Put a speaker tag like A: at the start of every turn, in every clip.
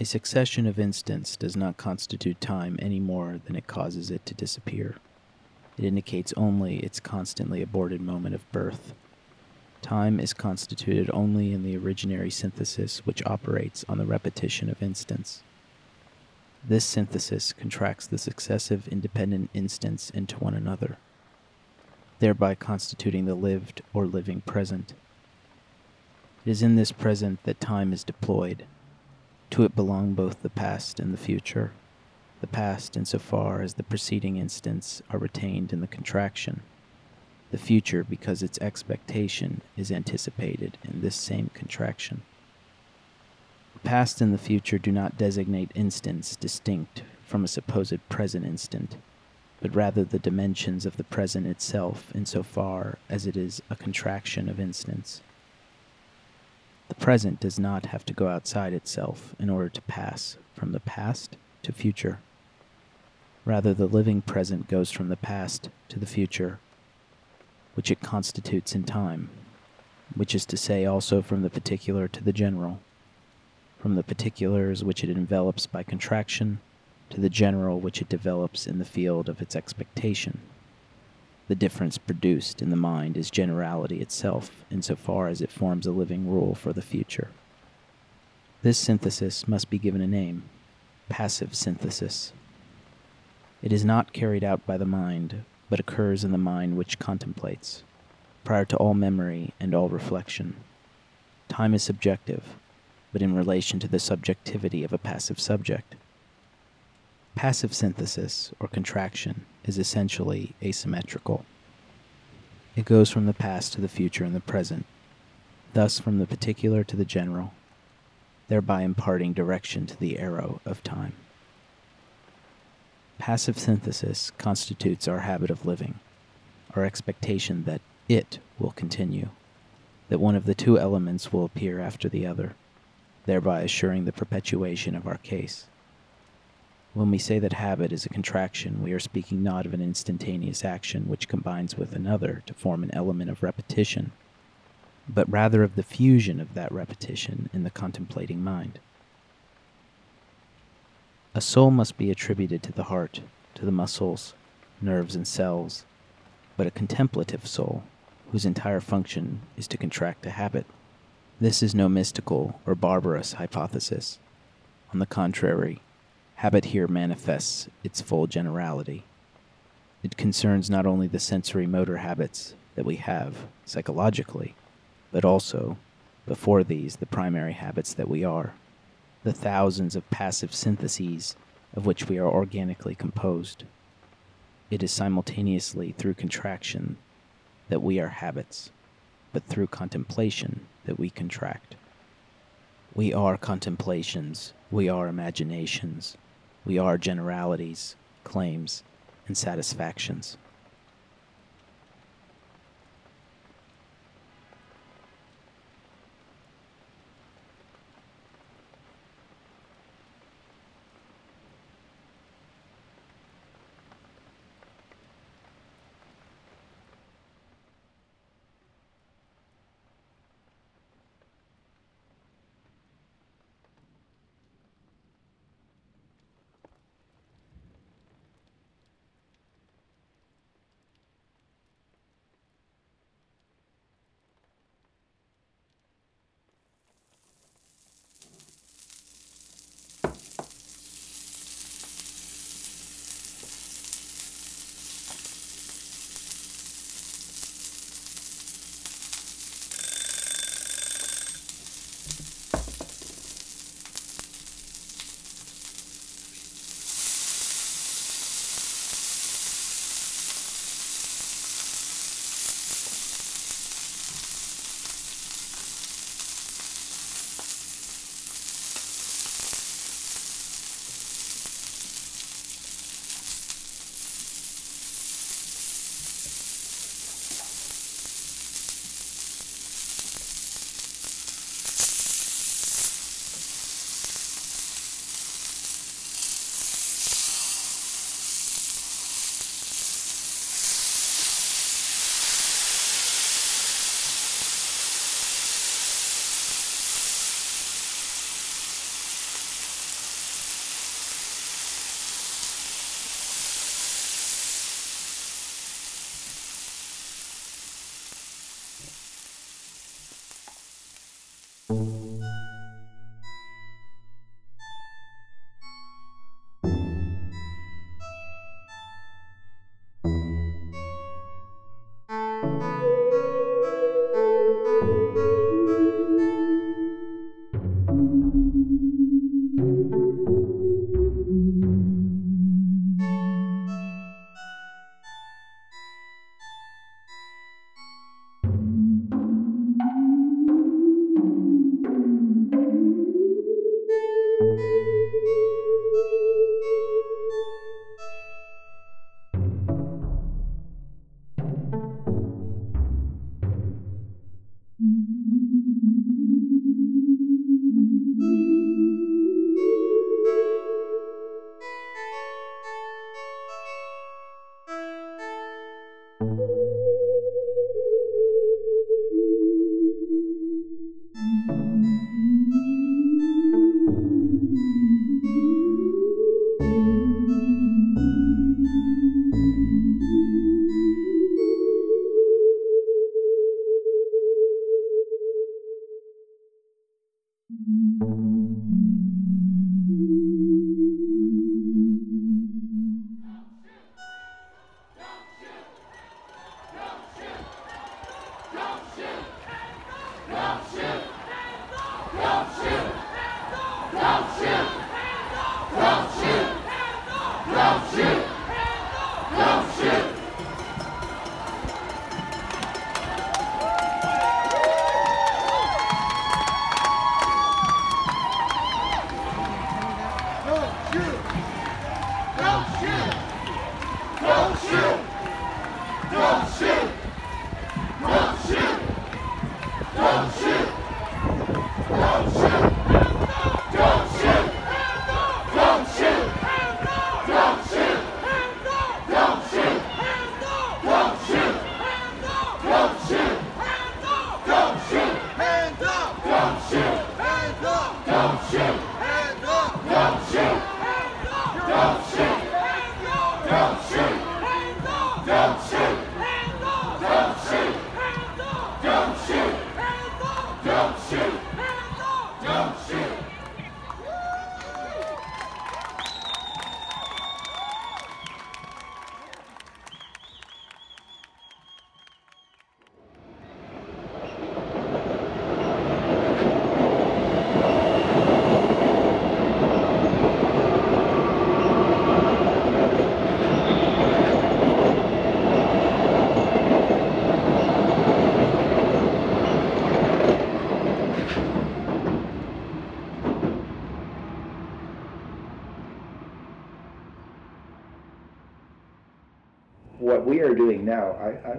A: A
B: succession of instants does not constitute time any more than it causes it to disappear. It indicates only its constantly aborted moment of birth. Time is constituted only in the originary synthesis which operates on the repetition of instants. This synthesis contracts the successive independent instants into one another, thereby constituting the lived or living present. It is in this present that time is deployed. To it belong both the past and the future. The past, insofar as the preceding instants are retained in the contraction. The future, because its expectation is anticipated in this same contraction. The past and the future do not designate instants distinct from a supposed present instant, but rather the dimensions of the present itself insofar as it is a contraction of instants. The present does not have to go outside itself in order to pass from the past to future. Rather, the living present goes from the past to the future, which it constitutes in time, which is to say also from the particular to the general, from the particulars which it envelops by contraction to the general which it develops in the field of its expectation. The difference produced in the mind is generality itself insofar as it forms a living rule for the future. This synthesis must be given a name passive synthesis. It is not carried out by the mind, but occurs in the mind which contemplates, prior to all memory and all reflection. Time is subjective, but in relation to the subjectivity of a passive subject. Passive synthesis, or contraction, is essentially asymmetrical. It goes from the past to the future and the present, thus from the particular to the general, thereby imparting direction to the arrow of time. Passive synthesis constitutes our habit of living, our expectation that it will continue, that one of the two elements will appear after the other, thereby assuring the perpetuation of our case. When we say that habit is a contraction, we are speaking not of an instantaneous action which combines with another to form an element of repetition, but rather of the fusion of that repetition in the contemplating mind. A soul must be attributed to the heart, to the muscles, nerves, and cells, but a contemplative soul, whose entire function is to contract a habit. This is no mystical or barbarous hypothesis. On the contrary, habit here manifests its full generality. It concerns not only the sensory motor habits that we have psychologically, but also, before these, the primary habits that we are, the thousands of passive syntheses of which we are organically composed. It is simultaneously through contraction that we are habits, but through contemplation that we contract. We are contemplations, we are imaginations, we are generalities, claims, and satisfactions.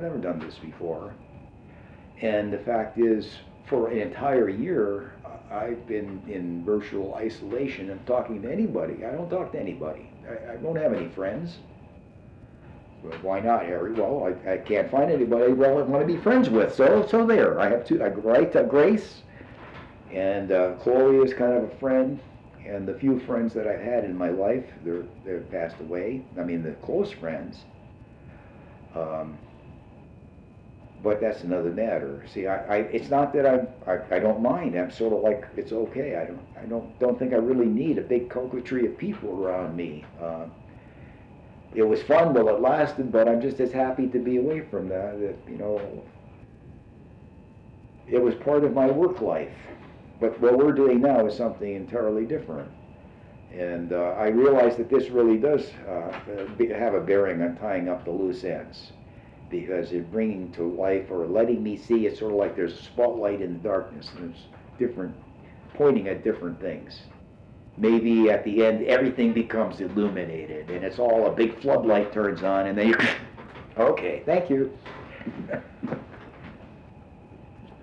C: I've never done this before. And the fact is, for an entire year, I've been in virtual isolation and talking to anybody. I don't talk to anybody. I, I don't have any friends. Well, why not, Harry? Well, I, I can't find anybody I want to be friends with. So, so there. I have two. I write to Grace, and uh, Chloe is kind of a friend. And the few friends that I've had in my life, they're they've passed away. I mean, the close friends. Um, but that's another matter. See, I, I it's not that I, I, I don't mind. I'm sort of like it's okay. I don't I don't don't think I really need a big coquetry of people around me. Uh, it was fun while it lasted, but I'm just as happy to be away from that. That you know, it was part of my work life. But what we're doing now is something entirely different. And uh, I realize that this really does uh, have a bearing on tying up the loose ends because it's bringing to life or letting me see it's sort of like there's a spotlight in the darkness and there's different, pointing at different things. Maybe at the end everything becomes illuminated and it's all a big floodlight turns on and then you, okay, thank you.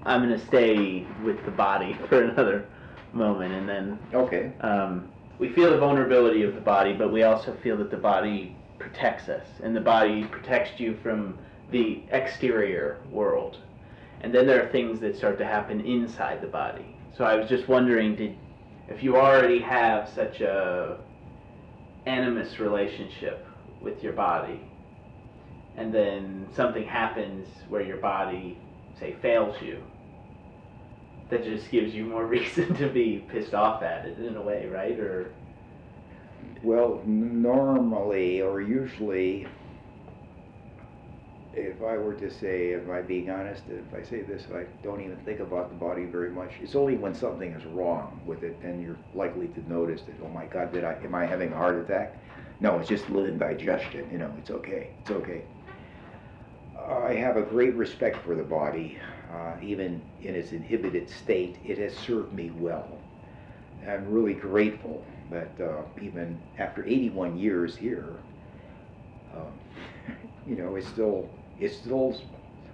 D: I'm going to stay with the body for another moment and then
C: Okay.
D: um, we feel the vulnerability of the body, but we also feel that the body protects us, and the body protects you from the exterior world. And then there are things that start to happen inside the body. So I was just wondering, did if you already have such a animus relationship with your body, and then something happens where your body, say, fails you, that just gives you more reason to be pissed off at it in a way, right? Or
C: Well, normally or usually, if I were to say, if I'm being honest, if I say this, I don't even think about the body very much. It's only when something is wrong with it, then you're likely to notice that, oh my God, did I, am I having a heart attack? No, it's just little indigestion, you know, it's okay, it's okay. I have a great respect for the body. Uh, even in its inhibited state, it has served me well. I'm really grateful that uh, even after 81 years here, um, you know, it's still it's still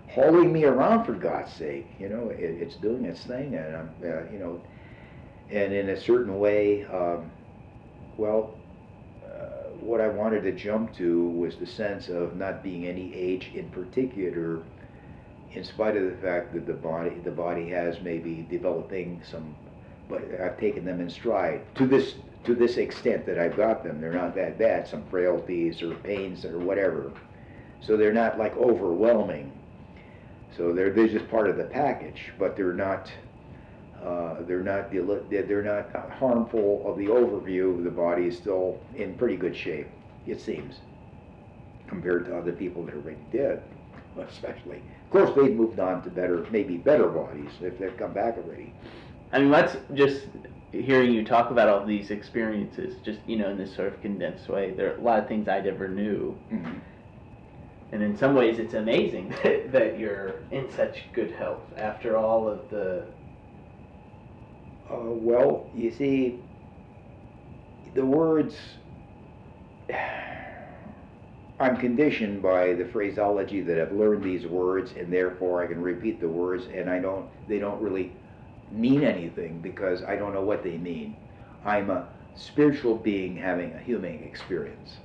C: hauling me around for God's sake. You know, it, it's doing its thing, and I'm uh, you know, and in a certain way, um, well, uh, what I wanted to jump to was the sense of not being any age in particular, in spite of the fact that the body the body has maybe developing some, but I've taken them in stride to this to this extent that I've got them. They're not that bad. Some frailties or pains or whatever, so they're not like overwhelming. So they're they're just part of the package, but they're not. Uh, they're not they're not harmful of the overview. The body is still in pretty good shape, it seems, compared to other people that are already dead, especially. Of course, they've moved on to better, maybe better bodies if they've come back already.
D: I mean, let's just hearing you talk about all these experiences, just you know, in this sort of condensed way, there are a lot of things I never knew,
C: Mhm.
D: And in some ways, it's amazing that, that you're in such good health after all of the.
C: Uh, well, you see, the words. I'm conditioned by the phraseology that I've learned these words, and therefore I can repeat the words, and I don't. They don't really mean anything because I don't know what they mean. I'm a spiritual being having a human experience.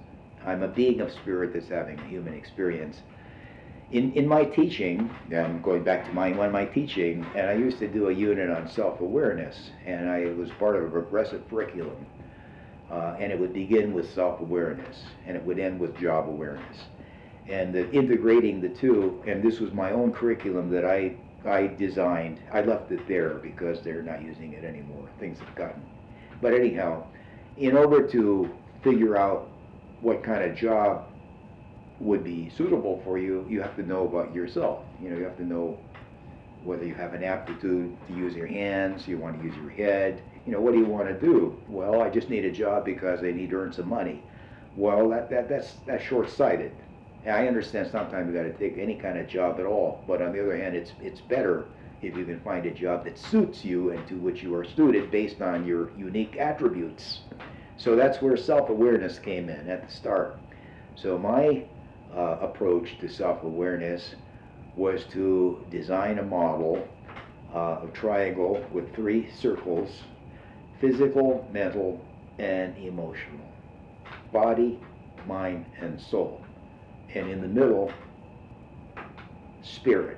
C: I'm a being of spirit that's having a human experience. In, in my teaching, I'm going back to my one my teaching, and I used to do a unit on self-awareness, and I was part of a progressive curriculum, uh, and it would begin with self-awareness, and it would end with job awareness, and the, integrating the two. And this was my own curriculum that I I designed. I left it there because they're not using it anymore. Things have gotten. But anyhow, in order to figure out what kind of job would be suitable for you, you have to know about yourself. You know, you have to know whether you have an aptitude to use your hands, you want to use your head. You know, what do you want to do? Well, I just need a job because I need to earn some money. Well, that, that that's that's short-sighted. And I understand sometimes you got to take any kind of job at all, but on the other hand, it's it's better if you can find a job that suits you and to which you are suited based on your unique attributes. So that's where self-awareness came in at the start. So my uh, approach to self-awareness was to design a model, uh, a triangle with three circles, physical, mental, and emotional. Body, mind, and soul. And in the middle, spirit.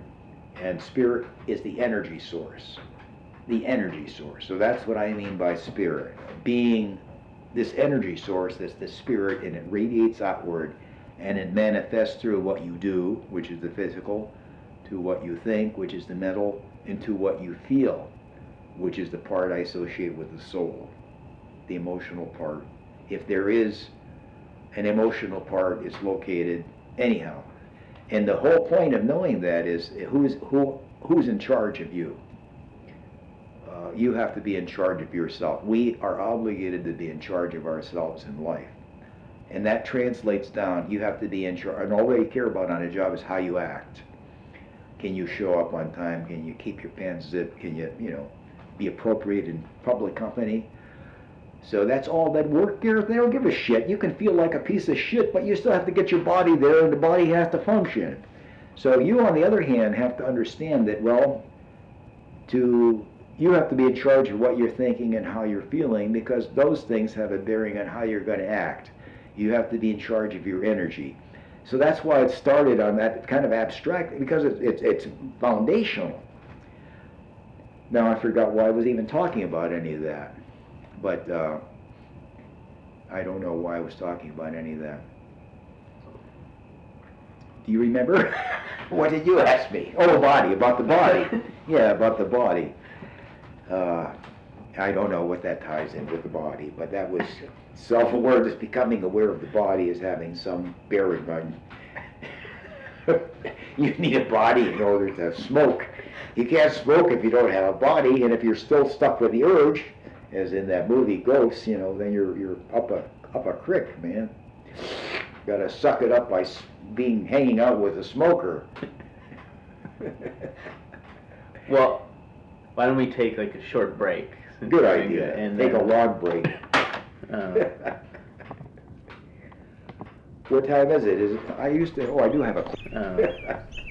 C: And spirit is the energy source. The energy source. So that's what I mean by spirit. Being this energy source that's the spirit and it radiates outward and it manifests through what you do, which is the physical, to what you think, which is the mental, and to what you feel, which is the part I associate with the soul, the emotional part. If there is an emotional part, it's located anyhow. And the whole point of knowing that is who's who who's in charge of you. You have to be in charge of yourself. We are obligated to be in charge of ourselves in life. And that translates down, you have to be in charge. And all they care about on a job is how you act. Can you show up on time? Can you keep your pants zipped? Can you, you know, be appropriate in public company? So that's all that work here. They don't give a shit. You can feel like a piece of shit, but you still have to get your body there, and the body has to function. So you, on the other hand, have to understand that, well, to you have to be in charge of what you're thinking and how you're feeling because those things have a bearing on how you're going to act. You have to be in charge of your energy. So that's why it started on that kind of abstract because it's it's, it's foundational. Now I forgot why I was even talking about any of that, but uh, I don't know why I was talking about any of that. Do you remember? what did you ask me? Oh, body, about the body. yeah, about the body. Uh, I don't know what that ties in with the body, but that was self-awareness, becoming aware of the body as having some bearing on. you need a body in order to smoke. You can't smoke if you don't have a body, and if you're still stuck with the urge, as in that movie Ghosts, you know, then you're you're up a up a creek, man. Got to suck it up by being hanging out with a smoker.
D: Well, why don't we take like a short break?
C: Good idea.
D: And
C: Take a long break.
D: uh,
C: what time is it? Is it? I used to. Oh, I do have a.
D: uh,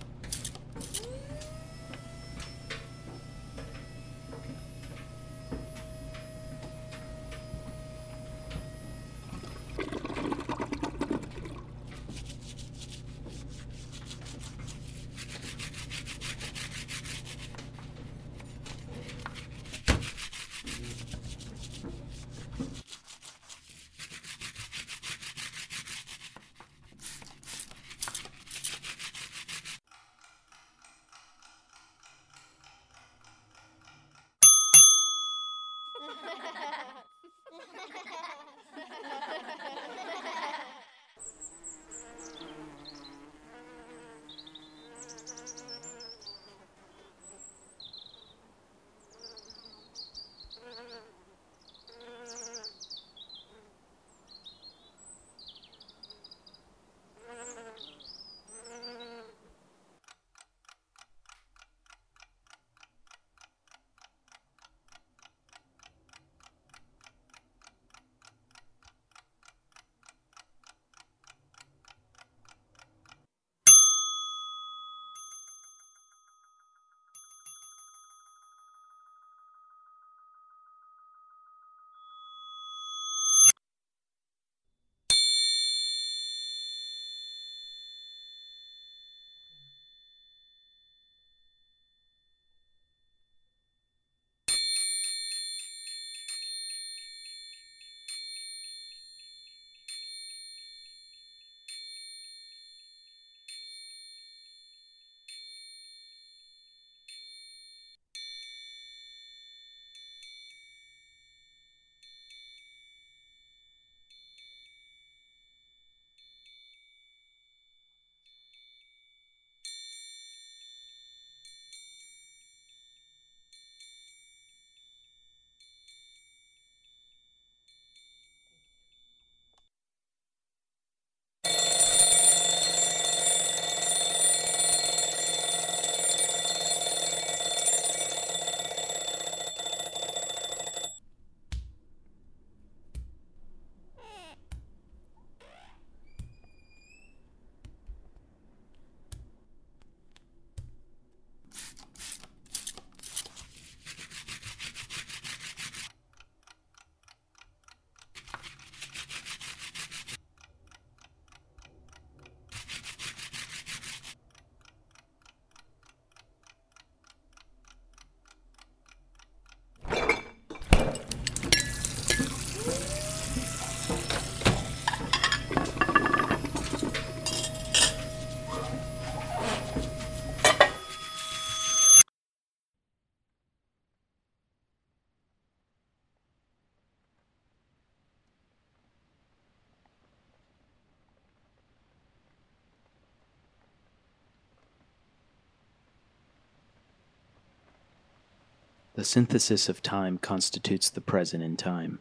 B: The synthesis of time constitutes the present in time.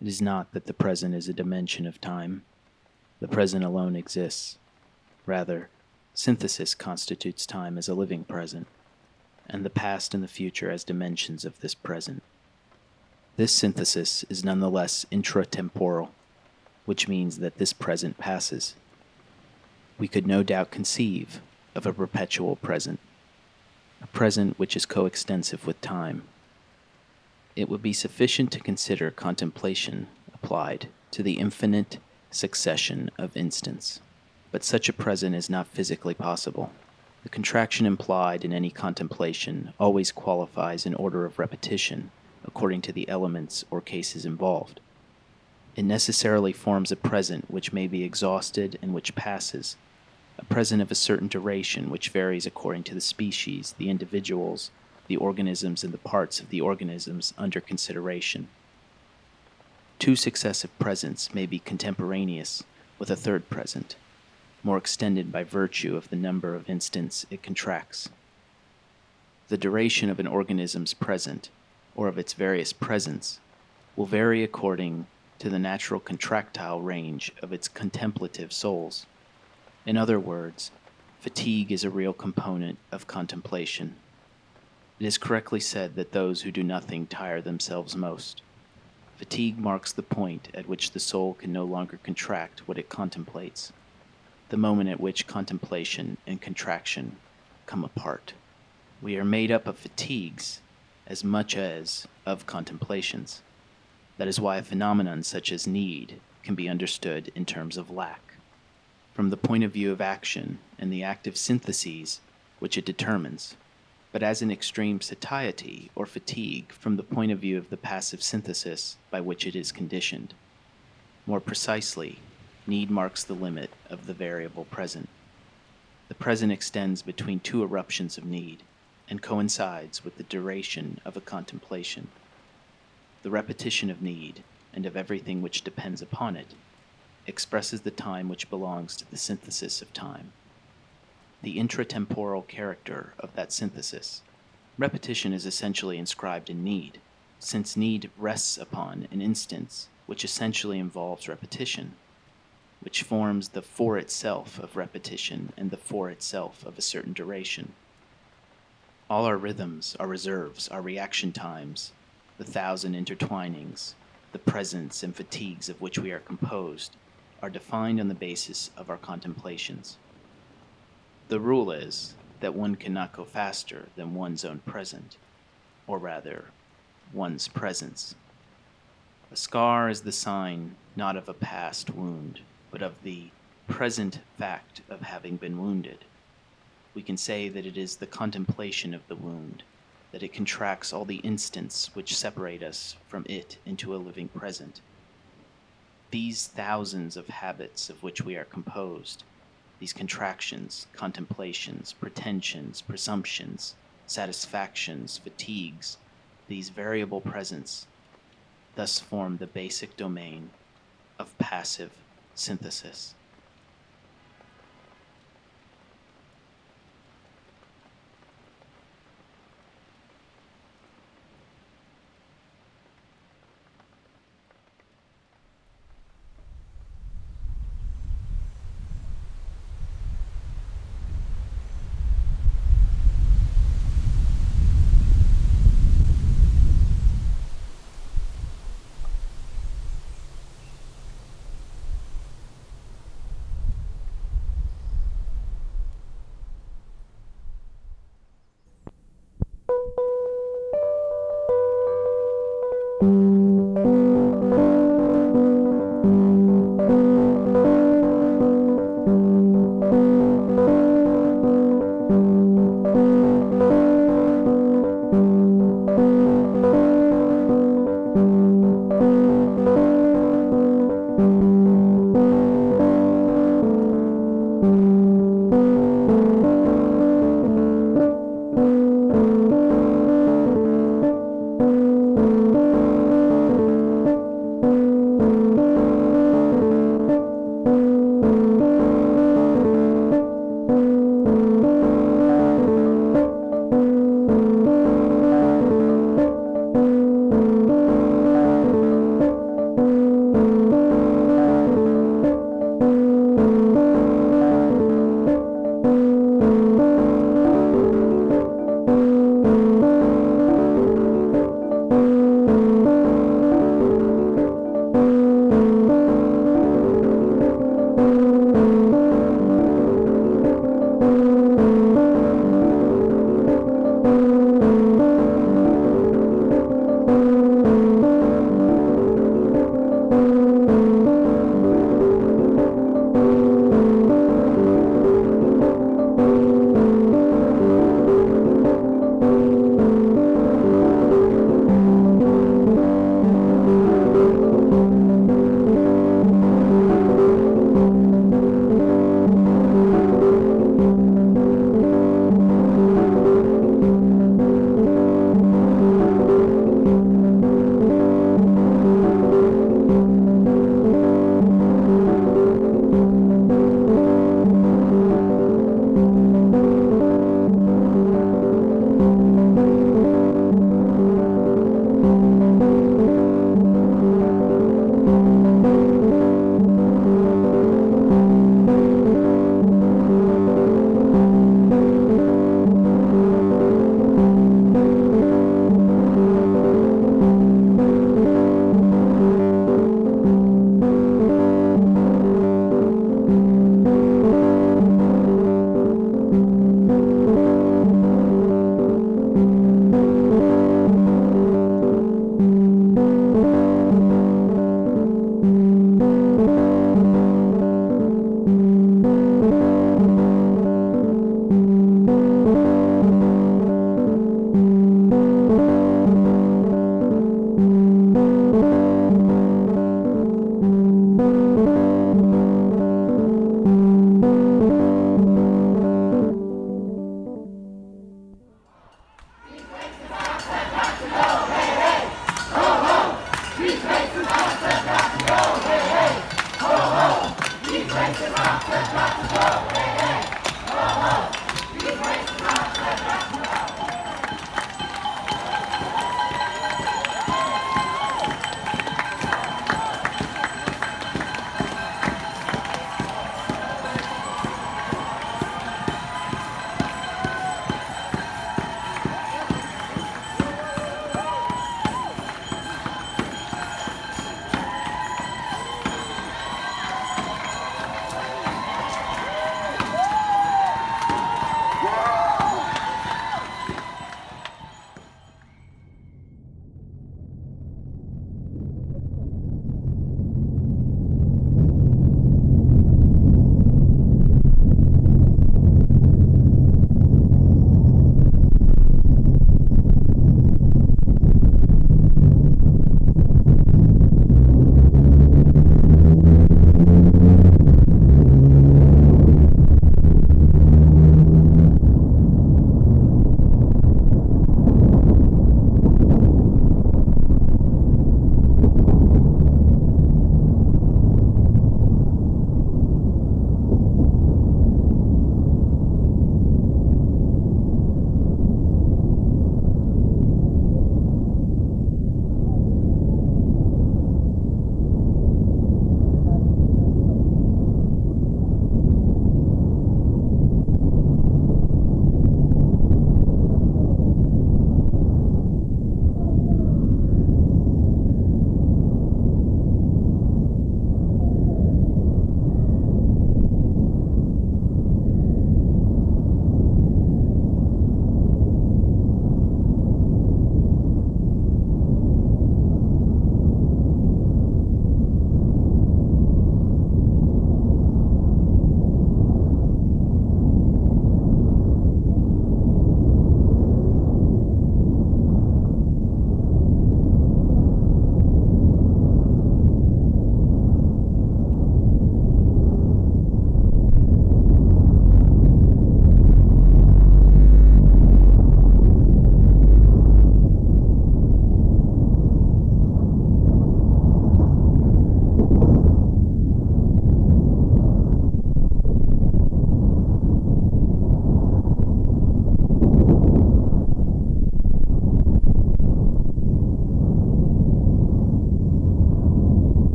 B: It is not that the present is a dimension of time. The present alone exists. Rather, synthesis constitutes time as a living present, and the past and the future as dimensions of this present. This synthesis is nonetheless intratemporal, which means that this present passes. We could no doubt conceive of a perpetual present a present which is coextensive with time. It would be sufficient to consider contemplation applied to the infinite succession of instants, but such a present is not physically possible. The contraction implied in any contemplation always qualifies in order of repetition according to the elements or cases involved. It necessarily forms a present which may be exhausted and which passes, present of a certain duration which varies according to the species, the individuals, the organisms, and the parts of the organisms under consideration. Two successive presents may be contemporaneous with a third present, more extended by virtue of the number of instants it contracts. The duration of an organism's present, or of its various presents, will vary according to the natural contractile range of its contemplative souls. In other words, fatigue is a real component of contemplation. It is correctly said that those who do nothing tire themselves most. Fatigue marks the point at which the soul can no longer contract what it contemplates. the moment at which contemplation and contraction come apart. We are made up of fatigues as much as of contemplations. That is why a phenomenon such as need can be understood in terms of lack. From the point of view of action and the active syntheses which it determines, but as an extreme satiety or fatigue from the point of view of the passive synthesis by which it is conditioned. More precisely, need marks the limit of the variable present. The present extends between two eruptions of need and coincides with the duration of a contemplation. The repetition of need and of everything which depends upon it expresses the time which belongs to the synthesis of time the intratemporal character of that synthesis. Repetition is essentially inscribed in need, since need rests upon an instance which essentially involves repetition, which forms the for itself of repetition and the for itself of a certain duration. All our rhythms, our reserves, our reaction times, the thousand intertwinings, the presence and fatigues of which we are composed, are defined on the basis of our contemplations. The rule is that one cannot go faster than one's own present, or rather, one's presence. A scar is the sign not of a past wound, but of the present fact of having been wounded. We can say that it is the contemplation of the wound, that it contracts all the instants which separate us from it into a living present. These thousands of habits of which we are composed these contractions, contemplations, pretensions, presumptions, satisfactions, fatigues, these variable presents, thus form the basic domain of passive synthesis.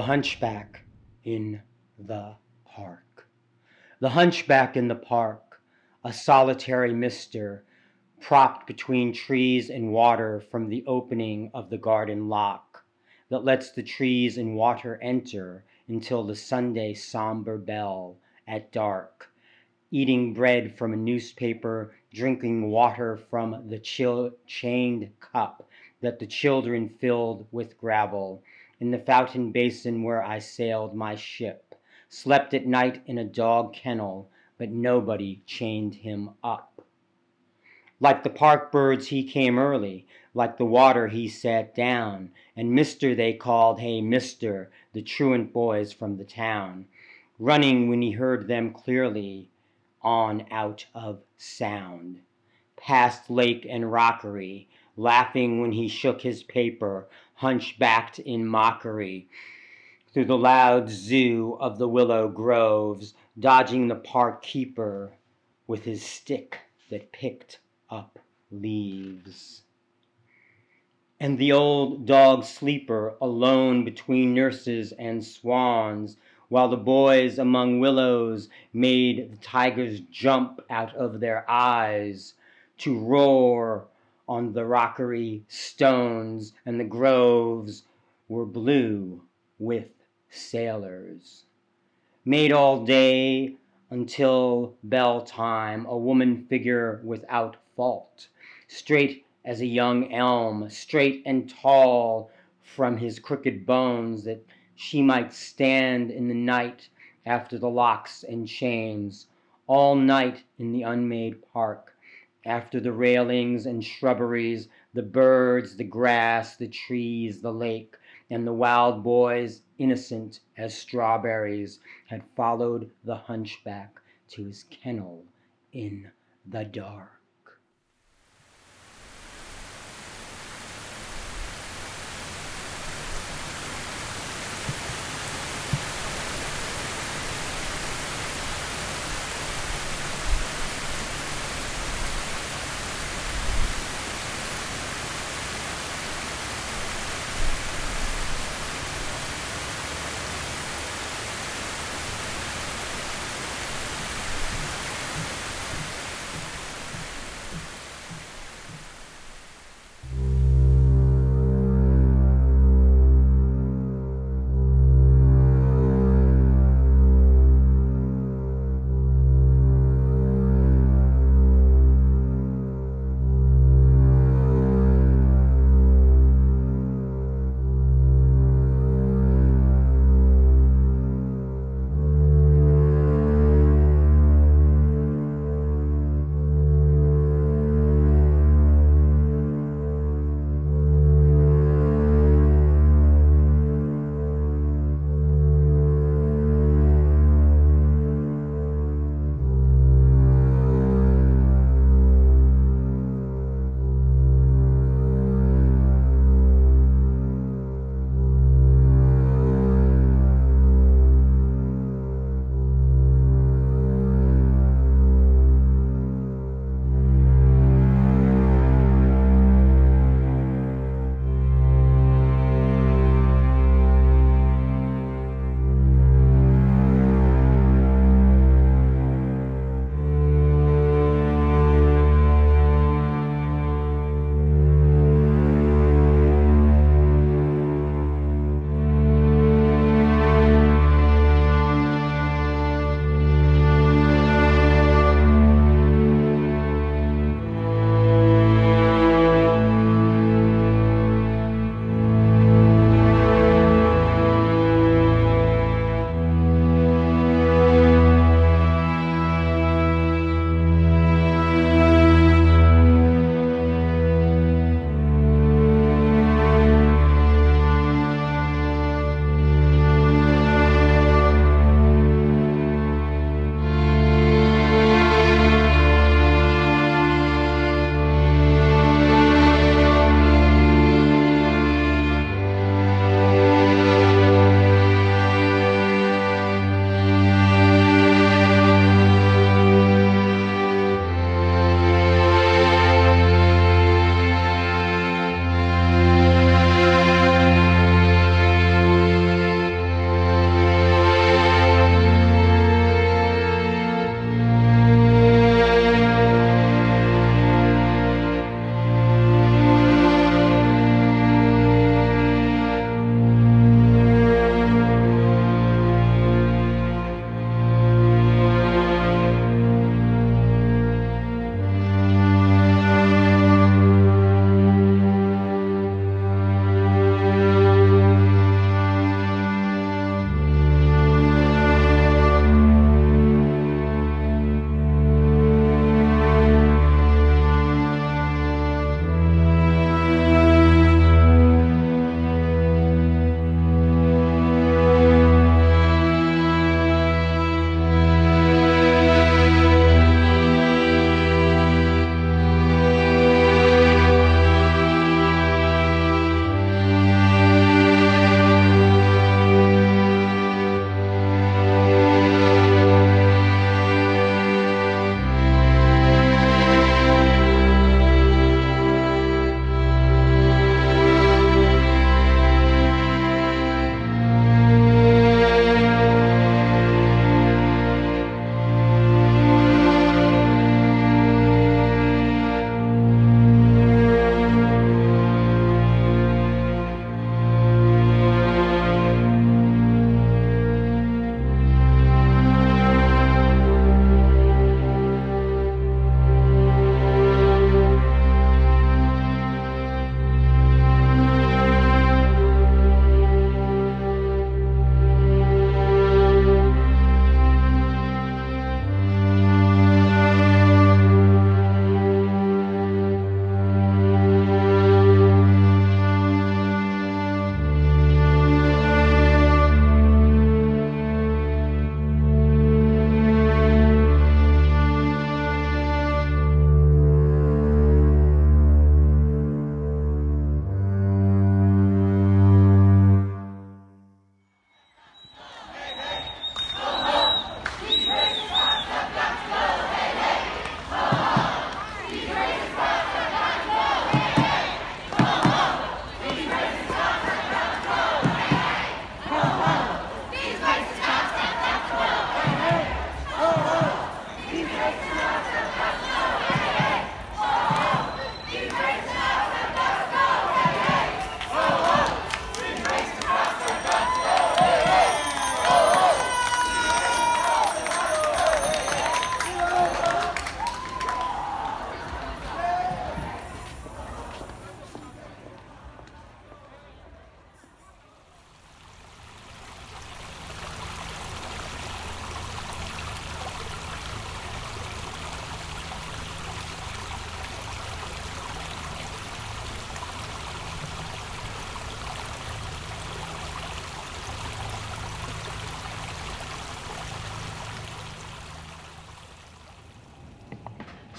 E: The Hunchback in the Park. The hunchback in the park, a solitary mister, propped between trees and water from the opening of the garden lock that lets the trees and water enter until the Sunday somber bell at dark, eating bread from a newspaper, drinking water from the chill chained cup that the children filled with gravel in the fountain basin where I sailed my ship, slept at night in a dog kennel, but nobody chained him up. Like the park birds, he came early, like the water, he sat down, and Mister they called, hey, Mister, the truant boys from the town, running when he heard them clearly, on out of sound, past lake and rockery, laughing when he shook his paper, hunchbacked in mockery, through the loud zoo of the willow groves, dodging the park keeper with his stick that picked up leaves. And the old dog sleeper alone between nurses and swans, while the boys among willows made the tigers jump out of their eyes to roar on the rockery stones, and the groves were blue with sailors. Made all day until bell time, a woman figure without fault, straight as a young elm, straight and tall from his crooked bones, that she might stand in the night after the locks and chains, all night in the unmade park, after the railings and shrubberies, the birds, the grass, the trees, the lake, and the wild boys, innocent as strawberries, had followed the hunchback to his kennel in the dark.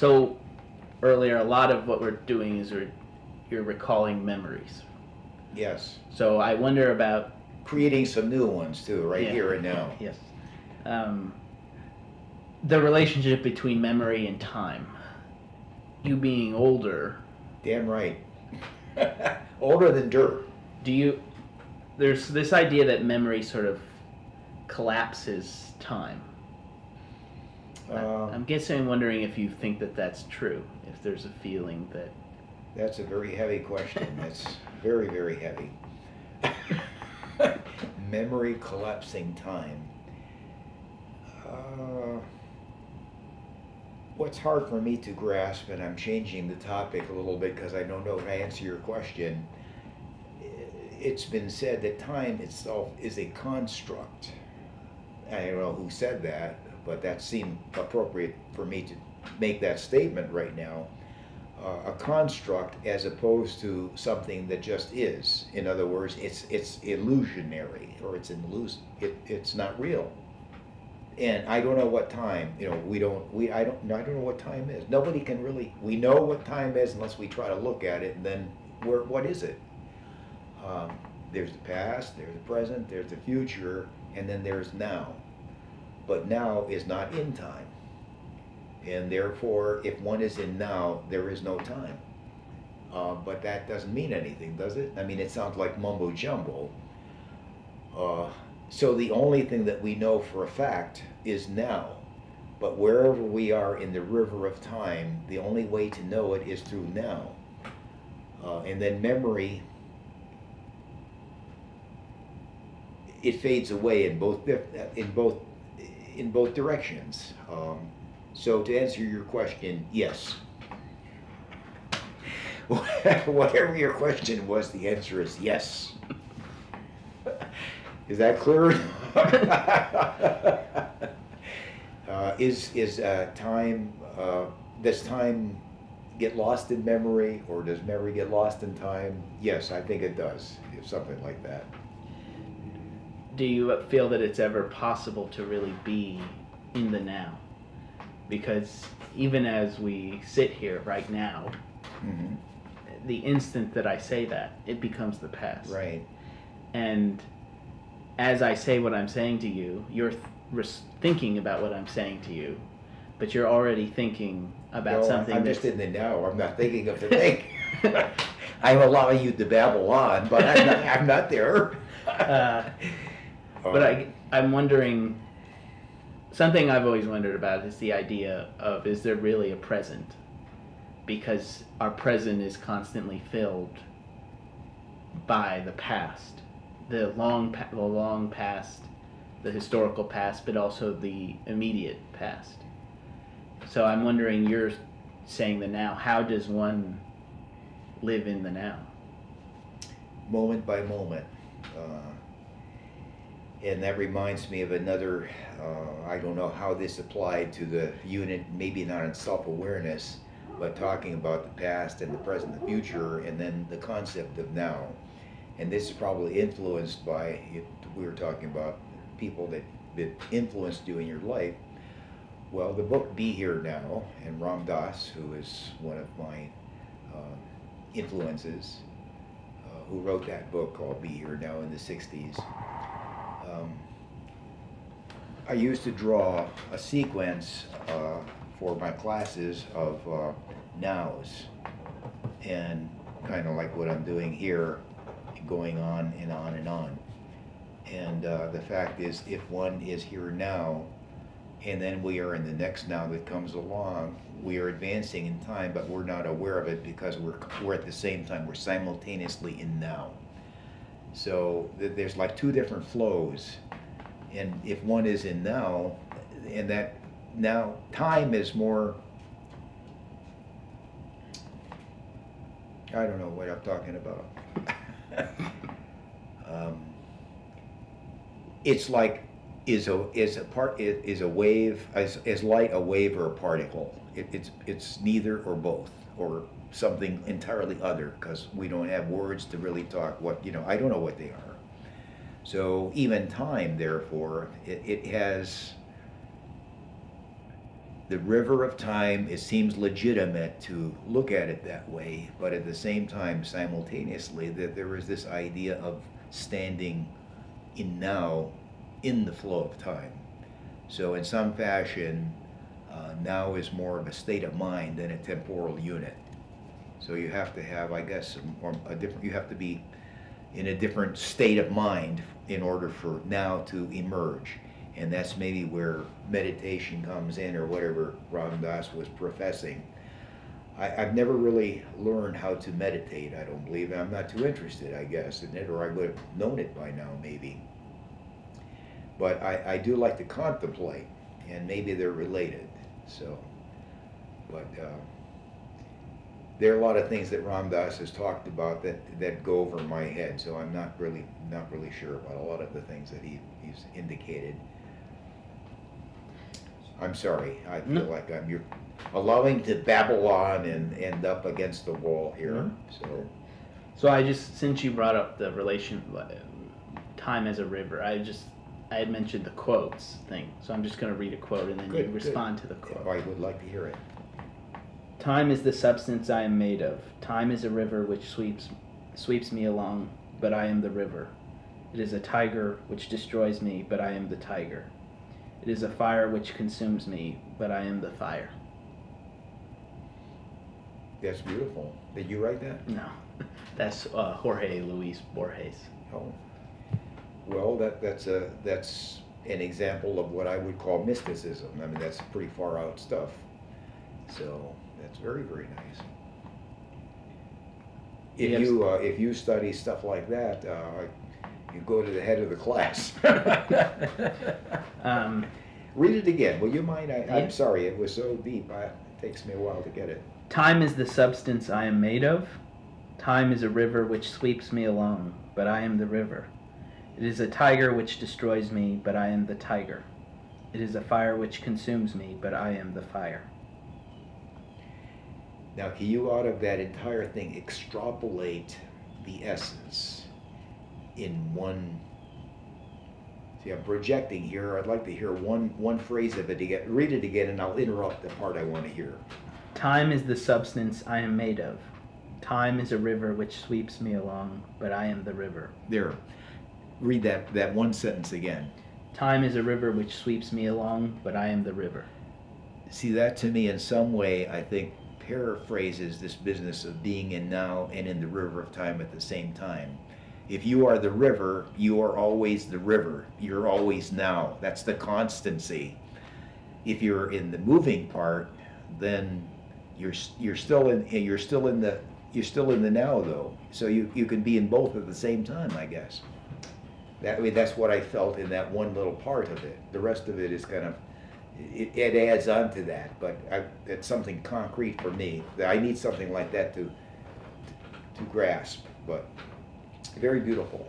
D: So earlier, a lot of what we're doing is we're, you're recalling memories.
C: Yes.
D: So I wonder about
C: Creating some new ones too, right
D: Yeah.
C: here and now.
D: yes, um, the relationship between memory and time. You being older,
C: Damn right. Older than dirt.
D: do you? There's this idea that memory sort of collapses time.
C: Um,
D: I'm guessing, wondering if you think that that's true. If there's a feeling that
C: That's a very heavy question. That's very, very heavy. Memory collapsing time. Uh, what's hard for me to grasp, and I'm changing the topic a little bit because I don't know if I answer your question. It's been said that time itself is a construct. I don't know who said that, but that seemed appropriate for me to make that statement right now uh, a construct as opposed to something that just is. In other words, it's it's illusionary or it's an illus- it, it's not real. And I don't know what time. You know, we don't. We I don't. I don't know what time is. Nobody can really. We know what time is unless we try to look at it. And then, where? What is it? Um, there's the past. There's the present. There's the future. And then there's now. But now is not in time. And therefore, if one is in now, there is no time. Uh, but that doesn't mean anything, does it? I mean, it sounds like mumbo jumbo. Uh, so the only thing that we know for a fact is now. But wherever we are in the river of time, the only way to know it is through now. Uh, and then memory, it fades away in both in both in both directions. Um, so to answer your question, yes. Whatever your question was, the answer is yes. Is that clear? uh, is is uh, time? Uh, does time get lost in memory, or does memory get lost in time? Yes, I think it does. Something like that.
D: Do you feel that it's ever possible to really be in the now? Because even as we sit here right now,
C: hmm
D: the instant that I say that, it becomes the past.
C: Right.
D: And as I say what I'm saying to you, you're th- thinking about what I'm saying to you, but you're already thinking about
C: No,
D: something
C: I'm just in the now. I'm not thinking of the thing. I'm allowing you to babble on, but I'm not, I'm not there.
D: Uh, But I, I'm wondering, something I've always wondered about is the idea of is there really a present? Because our present is constantly filled by the past, the long, pa- the long past, the historical past, but also the immediate past. So I'm wondering, you're saying the now. How does one live in the now?
C: moment by moment. Uh, and that reminds me of another, uh, I don't know how this applied to the unit, maybe not in self awareness, but talking about the past and the present the future, and then the concept of now. And this is probably influenced by we were talking about people that, that influenced you in your life. Well, the book Be Here Now, and Ram Dass, who is one of my uh, influences, uh, who wrote that book called Be Here Now in the 60s. Um, I used to draw a sequence uh, for my classes of uh, nows, and kind of like what I'm doing here, going on and on and on. And uh, the fact is, if one is here now, and then we are in the next now that comes along, we are advancing in time, but we're not aware of it because we're, we're at the same time, we're simultaneously in now. So th- there's like two different flows. And if one is in now, and that now time is more, I don't know what I'm talking about. um, it's like is a is a part is, a wave is, is light a wave or a particle it, it's it's neither or both or something entirely other because we don't have words to really talk what you know i don't know what they are so even time therefore it, it has the river of time, it seems legitimate to look at it that way, but at the same time, simultaneously, that there is this idea of standing in now in the flow of time. So, in some fashion, uh, now is more of a state of mind than a temporal unit. So, you have to have, I guess, a, a different, you have to be in a different state of mind in order for now to emerge. And that's maybe where meditation comes in or whatever Ram Dass was professing. I, I've never really learned how to meditate, I don't believe. I'm not too interested, I guess, in it, or I would have known it by now, maybe. But I, I do like to contemplate, and maybe they're related. So, but uh, there are a lot of things that Ram Dass has talked about that, that go over my head. So I'm not really not really sure about a lot of the things that he, he's indicated. I'm sorry. I feel
D: No.
C: like I'm you're allowing to babble on and end up against the wall here.
D: No.
C: So
D: So I just, since you brought up the relation, time as a river, I just, I had mentioned the quotes thing. So I'm just going to read a quote and then
C: Good,
D: you
C: good.
D: respond to the quote.
C: I would like to hear it.
D: Time is the substance I am made of. Time is a river which sweeps sweeps me along, but I am the river. It is a tiger which destroys me, but I am the tiger. It is a fire which consumes me, but I am the fire.
C: That's beautiful. Did you write that?
D: No, that's uh, Jorge Luis Borges.
C: Oh. Well, that, that's a, that's an example of what I would call mysticism. I mean, that's pretty far out stuff. So that's very, very nice. If
D: Yes.
C: you, uh, if you study stuff like that, uh, you go to the head of the class.
D: Um,
C: Read it again, will you mind? I,
D: Yeah.
C: I'm sorry, it was so deep, I, it takes me a while to get it.
D: Time is the substance I am made of. Time is a river which sweeps me along, but I am the river. It is a tiger which destroys me, but I am the tiger. It is a fire which consumes me, but I am the fire.
C: Now, can you out of that entire thing extrapolate the essence in one? See, I'm projecting here. I'd like to hear one one phrase of it again. Read it again, and I'll interrupt the part I want to hear.
D: Time is the substance I am made of. Time is a river which sweeps me along, but I am the river.
C: There, read that that one sentence again.
D: Time is a river which sweeps me along, but I am the river.
C: See, that to me, in some way, I think paraphrases this business of being in now and in the river of time at the same time. If you are the river, you are always the river. You're always now. That's the constancy. If you're in the moving part, then you're you're still in eh, you're still in the you're still in the now though. So you you can be in both at the same time, I guess. That mean, that's what I felt in that one little part of it. The rest of it is kind of it, it adds on to that, but I, it's something concrete for me. I need something like that to to grasp. But very beautiful.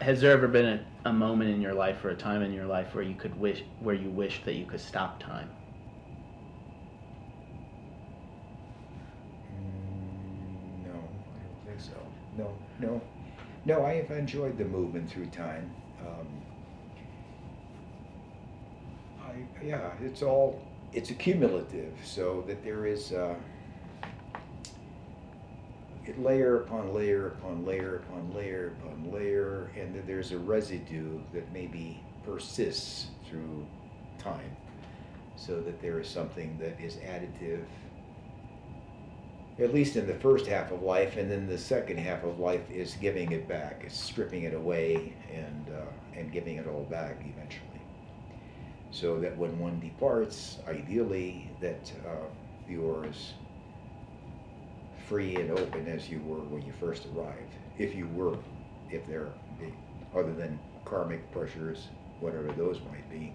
D: Has there ever been a, a moment in your life or a time in your life where you could wish where you wished that you could stop time?
C: Mm, No, I don't think so. No, no, no. I have enjoyed the movement through time. Um, yeah, it's all it's accumulative, so that there is uh, layer upon layer upon layer upon layer upon layer, and then there's a residue that maybe persists through time, so that there is something that is additive at least in the first half of life, and then the second half of life is giving it back. It's stripping it away and uh, and giving it all back eventually. So that when one departs, ideally, that uh, you're as free and open as you were when you first arrived, if you were, if there, other than karmic pressures, whatever those might be.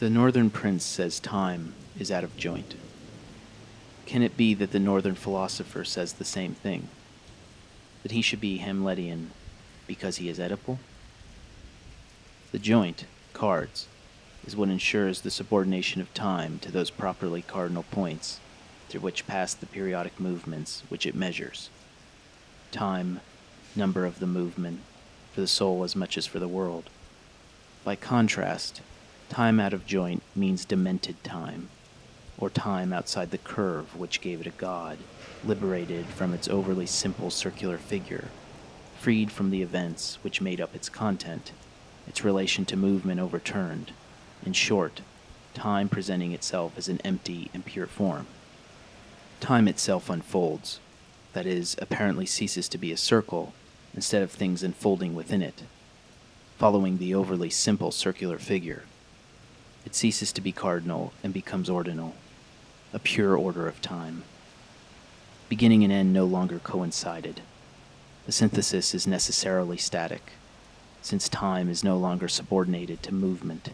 B: The Northern Prince says time is out of joint. Can it be that the Northern philosopher says the same thing? That he should be Hamletian because he is Oedipal? The joint, cardo, is what ensures the subordination of time to those properly cardinal points through which pass the periodic movements which it measures. Time, number of the movement, for the soul as much as for the world. By contrast, time out of joint means demented time, or time outside the curve which gave it a god, liberated from its overly simple circular figure, freed from the events which made up its content, its relation to movement overturned, in short, time presenting itself as an empty and pure form. Time itself unfolds, that is, apparently ceases to be a circle instead of things unfolding within it, following the overly simple circular figure. It ceases to be cardinal and becomes ordinal, a pure order of time. Beginning and end no longer coincided. The synthesis is necessarily static, since time is no longer subordinated to movement.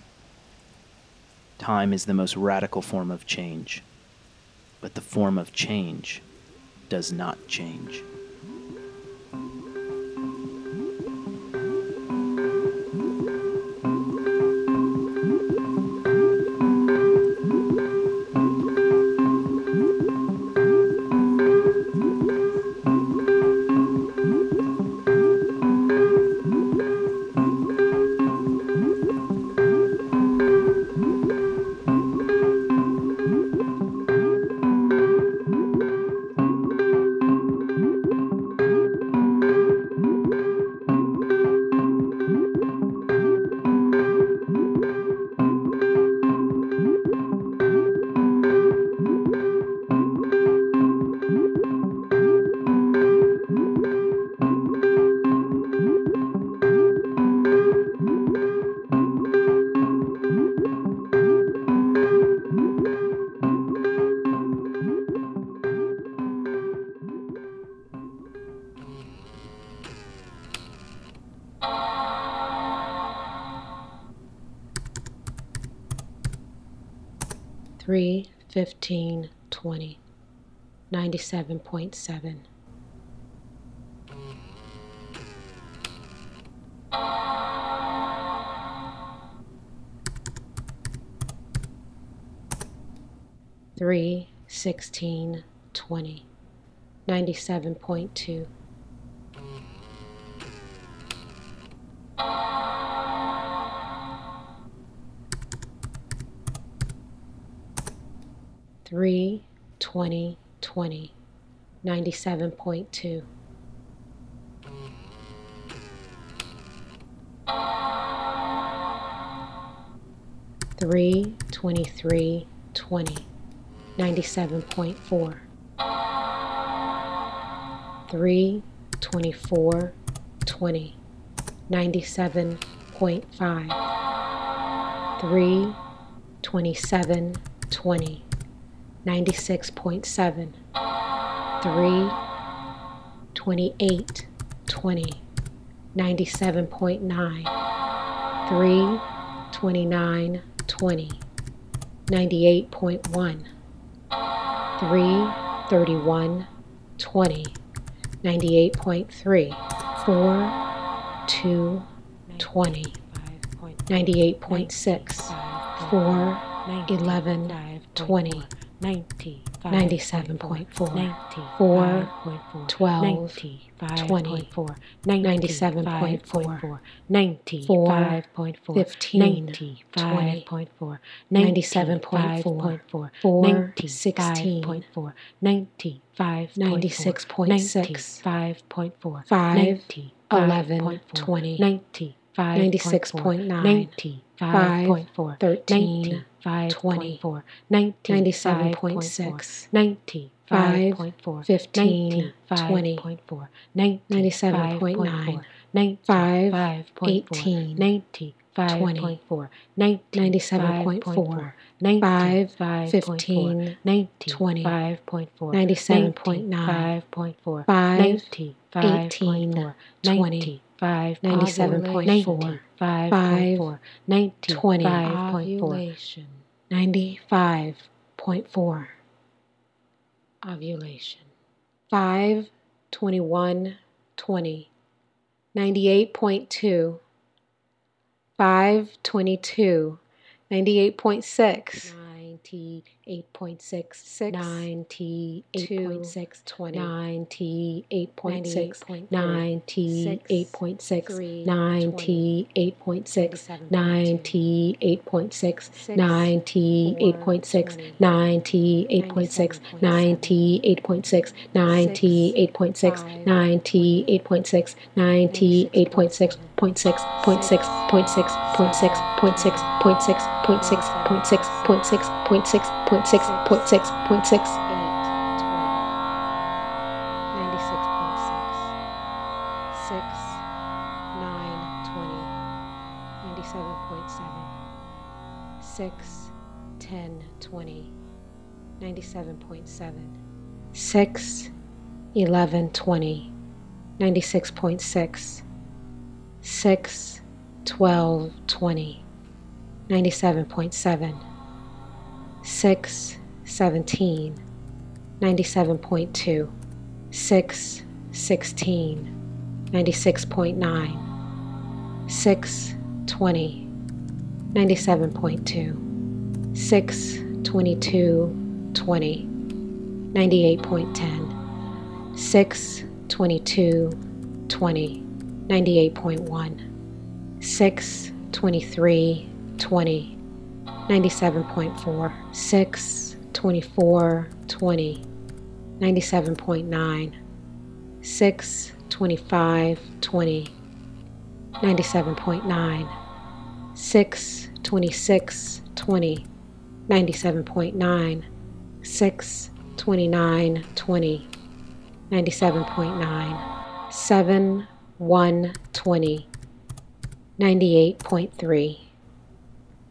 B: Time is the most radical form of change, but the form of change does not change.
F: 97.7. Three, sixteen, twenty, ninety-seven point two. Three, twenty, twenty, ninety-seven point two. Three, twenty-three, twenty, ninety-seven point four. Three, twenty-four, twenty, ninety-seven point five. Three, twenty-seven, twenty. 96.7 3 28 20 97.9 3 29 20 98.1 3 31 20 98.3 4 2 20 98.6 4 11 20 Ninety-seven point four. Four, twelve, twenty, ninety-seven point four. Four, fifteen, twenty, ninety-seven point four. Four, sixteen, ninety-six point six. Five, twenty, ninety-six point nine. Five, thirteen, twenty, ninety-seven point six, five, fifteen, twenty, ninety-seven point nine, five, eighteen, 5.4, 97.4, 5, 15, 20, 5.4, 97.9, 5.4, 5, 18, 20, 5, 97.4, 5, 19, 20, 5.4, 95.4. Ovulation. 5, 21, 20, 98.2, 522, 98.6, 90. 22, 98.6, 98.6, 98.6, 20, 98.6, 98.6, 98.6, 98.6, 98.6, 98.6, 98.6, 98.6, 98.6, 98.6, point six, point six, point six, point six, point six, point six, point six, point six, point six, point six, point point six point six. Point six. 7.7 6 11 20 96.6 6 12 20 point six. Point six point six eight twenty ninety six point six six nine twenty ninety seven point seven six ten twenty ninety seven point seven six eleven twenty. Ninety six point six. Six twelve twenty. Ninety seven point seven. 6, 17, 97.2, 6, 16, 96.9, 6, 20, 97.2, 6, 22, 20, 98.10, 6, 22, 20, 98.1, 6, 23, 20, 97.4, 6, 24, 20, 97.9, 6, 25, 20, 97.9, 6, 26, 20, 97.9, 6, 29, 20, 97.9, 7, 120, 98.3,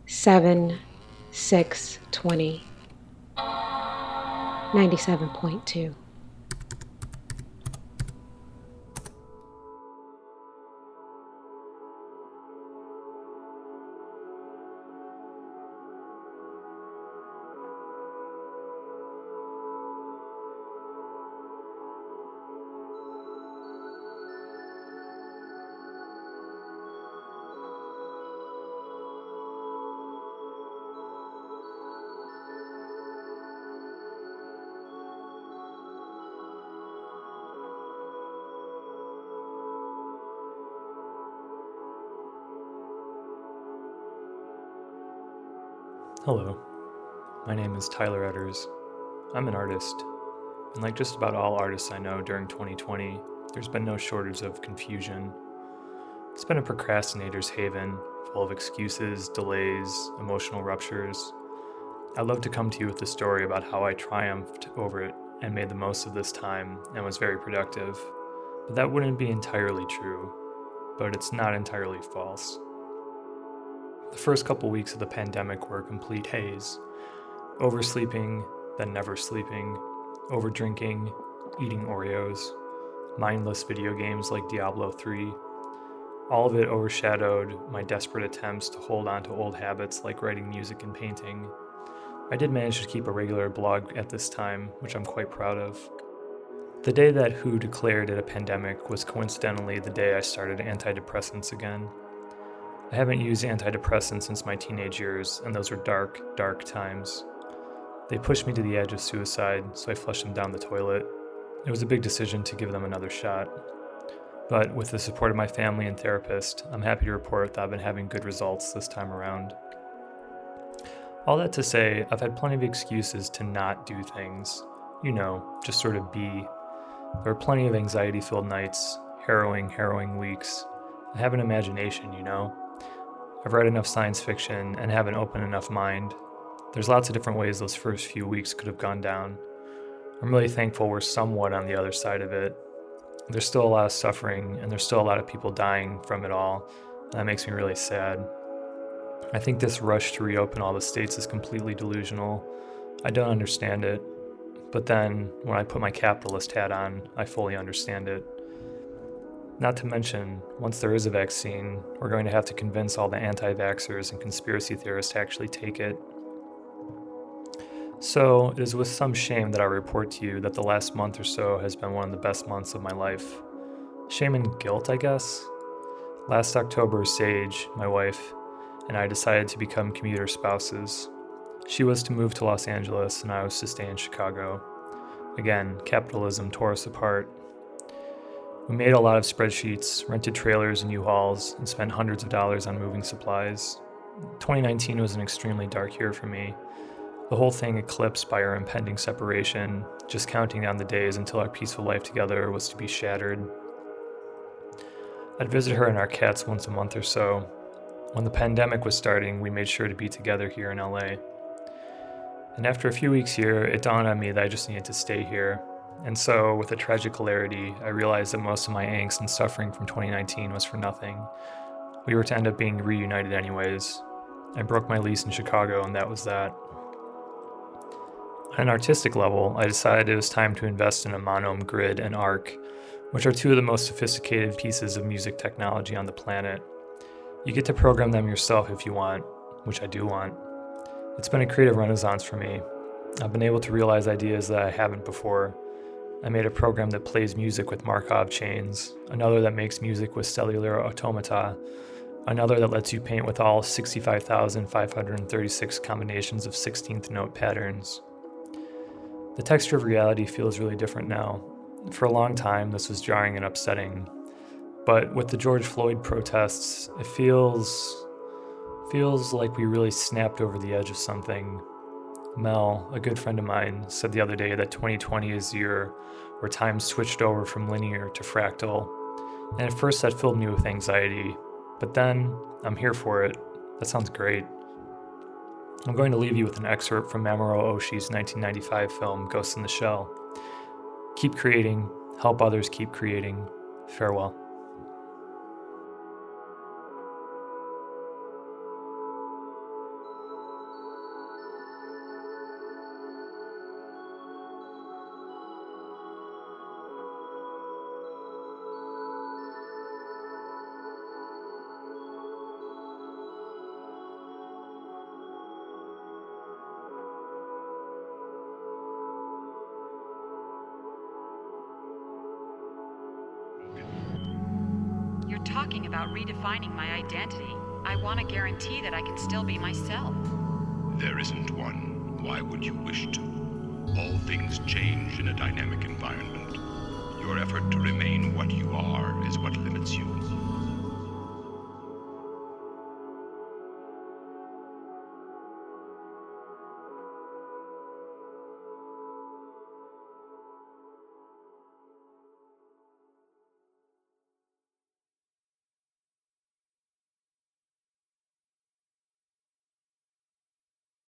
F: 7, 620 97.2
G: Tyler Edders. I'm an artist, and like just about all artists I know during 2020, there's been no shortage of confusion. It's been a procrastinator's haven, full of excuses, delays, emotional ruptures. I'd love to come to you with a story about how I triumphed over it and made the most of this time and was very productive. But that wouldn't be entirely true, but it's not entirely false. The first couple weeks of the pandemic were a complete haze. Oversleeping, then never sleeping, overdrinking, eating Oreos, mindless video games like Diablo 3. All of it overshadowed my desperate attempts to hold on to old habits like writing music and painting. I did manage to keep a regular blog at this time, which I'm quite proud of. The day that WHO declared it a pandemic was coincidentally the day I started antidepressants again. I haven't used antidepressants since my teenage years, and those were dark, dark times. They pushed me to the edge of suicide, so I flushed them down the toilet. It was a big decision to give them another shot. But with the support of my family and therapist, I'm happy to report that I've been having good results this time around. All that to say, I've had plenty of excuses to not do things. You know, just sort of be. There are plenty of anxiety filled nights, harrowing, harrowing weeks. I have an imagination, you know. I've read enough science fiction and have an open enough mind. There's lots of different ways those first few weeks could have gone down. I'm really thankful we're somewhat on the other side of it. There's still a lot of suffering, and there's still a lot of people dying from it all. That makes me really sad. I think this rush to reopen all the states is completely delusional. I don't understand it. But then, when I put my capitalist hat on, I fully understand it. Not to mention, once there is a vaccine, we're going to have to convince all the anti vaxxers and conspiracy theorists to actually take it. So, it is with some shame that I report to you that the last month or so has been one of the best months of my life. Shame and guilt, I guess. Last October, Sage, my wife, and I decided to become commuter spouses. She was to move to Los Angeles, and I was to stay in Chicago. Again, capitalism tore us apart, we made a lot of spreadsheets, rented trailers and U-Hauls, and spent hundreds of dollars on moving supplies. 2019 was an extremely dark year for me. The whole thing eclipsed by our impending separation, just counting down the days until our peaceful life together was to be shattered. I'd visit her and our cats once a month or so. When the pandemic was starting, we made sure to be together here in LA. And after a few weeks here, it dawned on me that I just needed to stay here and so, with a tragic hilarity, I realized that most of my angst and suffering from 2019 was for nothing. We were to end up being reunited anyways. I broke my lease in Chicago, and that was that. An artistic level, I decided it was time to invest in a Monome grid and Arc, which are two of the most sophisticated pieces of music technology on the planet. You get to program them yourself if you want, which I do want. It's been a creative renaissance for me. I've been able to realize ideas that I haven't before I made a program that plays music with Markov chains, another that makes music with cellular automata, another that lets you paint with all 65,536 combinations of 16th note patterns. The texture of reality feels really different now. For a long time, this was jarring and upsetting. But with the George Floyd protests, it feels feels like we really snapped over the edge of something Mel, a good friend of mine, said the other day that 2020 is the year where time switched over from linear to fractal. And at first that filled me with anxiety, but then I'm here for it. That sounds great. I'm going to leave you with an excerpt from Mamoru Oshii's 1995 film Ghost in the Shell. Keep creating, help others keep creating. Farewell.
H: Identity. I want to guarantee that I can still be myself.
I: There isn't one. Why would you wish to? All things change in a dynamic environment. Your effort to remain what you are is what limits you.